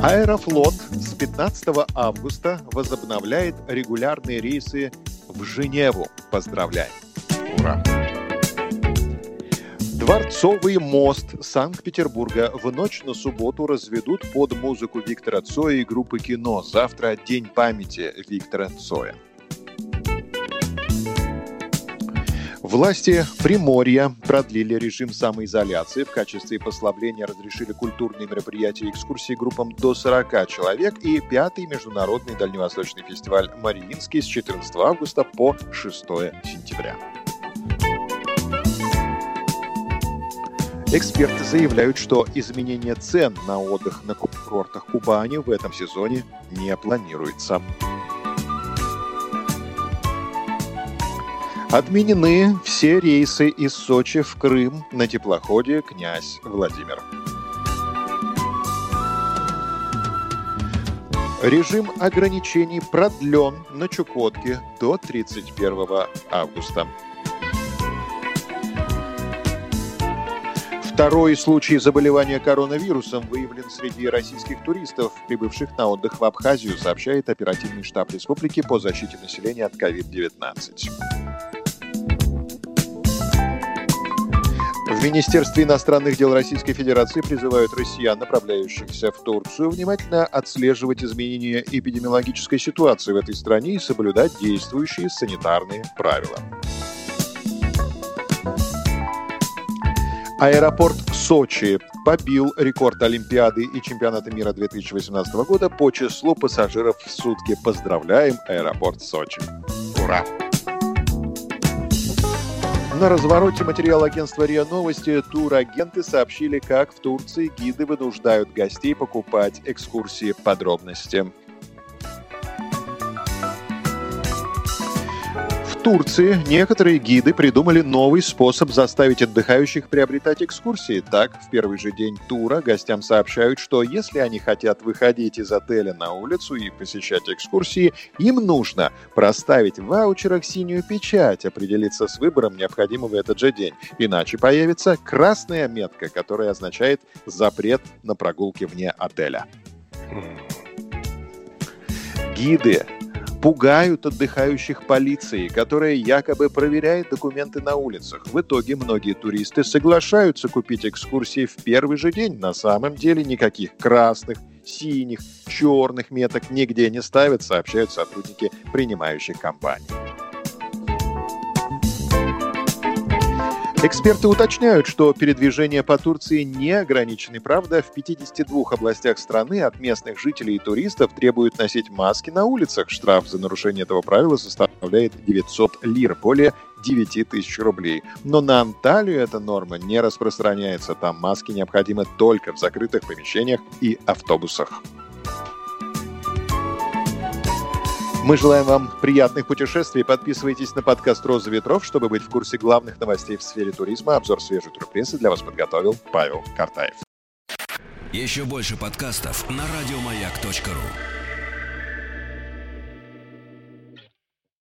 Аэрофлот с 15 августа возобновляет регулярные рейсы в Женеву. Поздравляем! Ура! Дворцовый мост Санкт-Петербурга в ночь на субботу разведут под музыку Виктора Цоя и группы кино. Завтра День памяти Виктора Цоя. Власти Приморья продлили режим самоизоляции. В качестве послабления разрешили культурные мероприятия и экскурсии группам до 40 человек. И пятый международный дальневосточный фестиваль «Мариинский» с 14 августа по 6 сентября. Эксперты заявляют, что изменение цен на отдых на курортах Кубани в этом сезоне не планируется. Отменены все рейсы из Сочи в Крым на теплоходе «Князь Владимир». Режим ограничений продлен на Чукотке до 31 августа. Второй случай заболевания коронавирусом выявлен среди российских туристов, прибывших на отдых в Абхазию, сообщает оперативный штаб республики по защите населения от COVID-19. В Министерстве иностранных дел Российской Федерации призывают россиян, направляющихся в Турцию, внимательно отслеживать изменения эпидемиологической ситуации в этой стране и соблюдать действующие санитарные правила. Аэропорт Сочи побил рекорд Олимпиады и чемпионата мира 2018 года по числу пассажиров в сутки. Поздравляем аэропорт Сочи. Ура! На развороте материала агентства РИА Новости турагенты сообщили, как в Турции гиды вынуждают гостей покупать экскурсии подробности. Турции некоторые гиды придумали новый способ заставить отдыхающих приобретать экскурсии. Так, в первый же день тура гостям сообщают, что если они хотят выходить из отеля на улицу и посещать экскурсии, им нужно проставить в ваучерах синюю печать, определиться с выбором необходимого в этот же день. Иначе появится красная метка, которая означает запрет на прогулки вне отеля. Гиды пугают отдыхающих полицией, которая якобы проверяет документы на улицах. В итоге многие туристы соглашаются купить экскурсии в первый же день. На самом деле никаких красных, синих, черных меток нигде не ставят, сообщают сотрудники принимающих компаний. Эксперты уточняют, что передвижения по Турции не ограничены. Правда, в 52 областях страны от местных жителей и туристов требуют носить маски на улицах. Штраф за нарушение этого правила составляет 900 лир, более 9 тысяч рублей. Но на Анталию эта норма не распространяется. Там маски необходимы только в закрытых помещениях и автобусах. Мы желаем вам приятных путешествий. Подписывайтесь на подкаст «Роза ветров», чтобы быть в курсе главных новостей в сфере туризма. Обзор свежей турпрессы для вас подготовил Павел Картаев. Еще больше подкастов на радиомаяк.ру